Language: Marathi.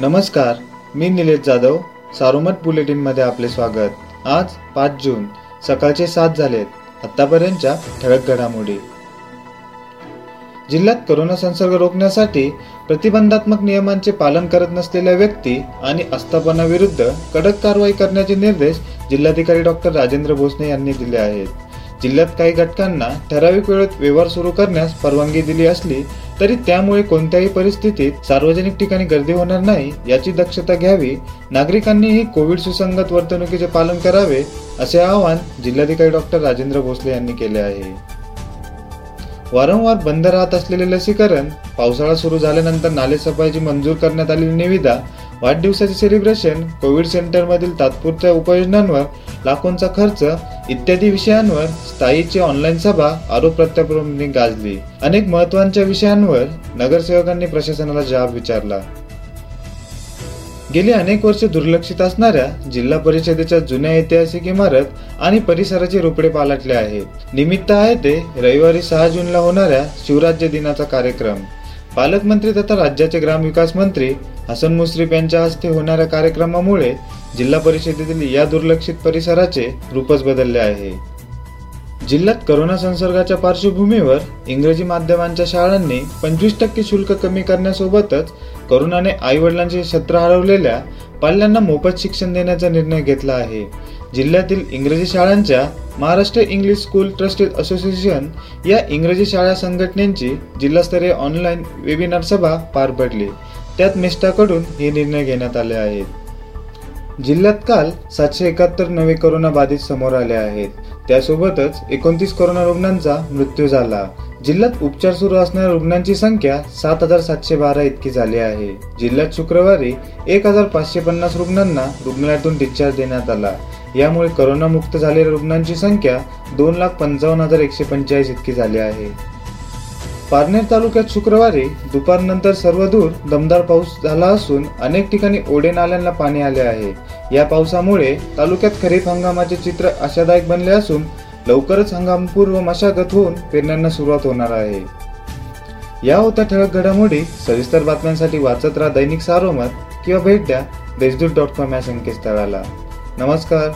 नमस्कार मी निलेश जाधव सारोमत बुलेटिनमध्ये आपले स्वागत. आज पाच जून सकाळचे सात झालेत आतापर्यंतच्या ठळक घडामोडी. जिल्ह्यात करोना संसर्ग रोखण्यासाठी प्रतिबंधात्मक नियमांचे पालन करत नसलेल्या व्यक्ती आणि आस्थापनाविरुद्ध कडक कारवाई करण्याचे निर्देश जिल्हाधिकारी डॉक्टर राजेंद्र भोसने यांनी दिले आहेत. जिल्ह्यात काही घटकांना ठराविक वेळेत व्यवहार सुरू करण्यास परवानगी दिली असली तरी त्यामुळे कोणत्याही परिस्थितीत सार्वजनिक ठिकाणी गर्दी होणार नाही याची दक्षता घ्यावी. नागरिकांनीही कोविड सुसंगत वर्तणुकीचे पालन करावे असे आवाहन जिल्हाधिकारी डॉक्टर राजेंद्र भोसले यांनी केले आहे. वारंवार बंद राहत असलेले लसीकरण पावसाळा सुरू झाल्यानंतर नालेसफाईची मंजूर करण्यात आलेली निविदा वाढदिवसाचे सेलिब्रेशन कोविड सेंटरमधील तात्पुरत्या उपाययोजनांवर लाखोंचा खर्च इत्यादी विषयांवर स्थायीची ऑनलाईन सभा आरोप प्रत्यारोपांनी गाजली. अनेक महत्त्वाच्या विषयांवर नगरसेवकांनी प्रशासनाला जाब विचारला. गेली अनेक वर्षे दुर्लक्षित असणाऱ्या जिल्हा परिषदेच्या जुन्या ऐतिहासिक इमारत आणि परिसराचे रोपडे पालटले आहेत. निमित्त आहे ते रविवारी सहा जूनला होणाऱ्या शिवराज्य दिनाचा कार्यक्रम. पालकमंत्री तथा राज्याचे ग्रामविकास मंत्री हसन मुश्रीफ यांच्या हस्ते होणाऱ्या कार्यक्रमामुळे जिल्हा परिषदेतील या दुर्लक्षित परिसराचे रूपच बदलले आहे. जिल्ह्यात करोना संसर्गाच्या पार्श्वभूमीवर इंग्रजी माध्यमांच्या शाळांनी पंचवीस टक्के शुल्क कमी करण्यासोबतच करोनाने आई वडिलांचे छत्र हरवलेल्या पाल्यांना मोफत शिक्षण देण्याचा निर्णय घेतला आहे. जिल्ह्यातील इंग्रजी शाळांच्या Maharashtra English school trusted association या इंग्रजी शाळा संघटनेची जिल्हास्तरीय ऑनलाईन वेबिनार सभा पार पडली. त्यात मेस्टाकडून हे निर्णय घेण्यात आले आहेत. जिल्ह्यात काल सातशे एकाहत्तर नवे करोना बाधित समोर आले आहेत. त्यासोबतच एकोणतीस कोरोना रुग्णांचा मृत्यू झाला. जिल्ह्यात उपचार सुरू असणाऱ्या रुग्णांची संख्या सात हजार सातशे बारा इतकी झाली आहे. जिल्ह्यात शुक्रवारी एक हजार पाचशे पन्नास रुग्णांना रुग्णालयातून डिस्चार्ज देण्यात आला. यामुळे करोनामुक्त झालेल्या रुग्णांची संख्या दोन लाख पंचावन्न हजार एकशे पंचेचाळीस इतकी झाली आहे. पारनेर तालुक्यात शुक्रवारी दुपारनंतर सर्वदूर दमदार पाऊस झाला असून अनेक ठिकाणी ओढे नाल्यांना पाणी आले आहे. या पावसामुळे तालुक्यात खरीप हंगामाचे चित्र आशादायक बनले असून लवकरच हंगामपूर्व मशागत होऊन पेरण्यांना सुरुवात होणार आहे. या होत्या ठळक घडामोडी सविस्तर बातम्यांसाठी वाचत राहा दैनिक सारोमत किंवा भेट द्या देशदूत डॉट कॉम या संकेतस्थळाला. नमस्कार.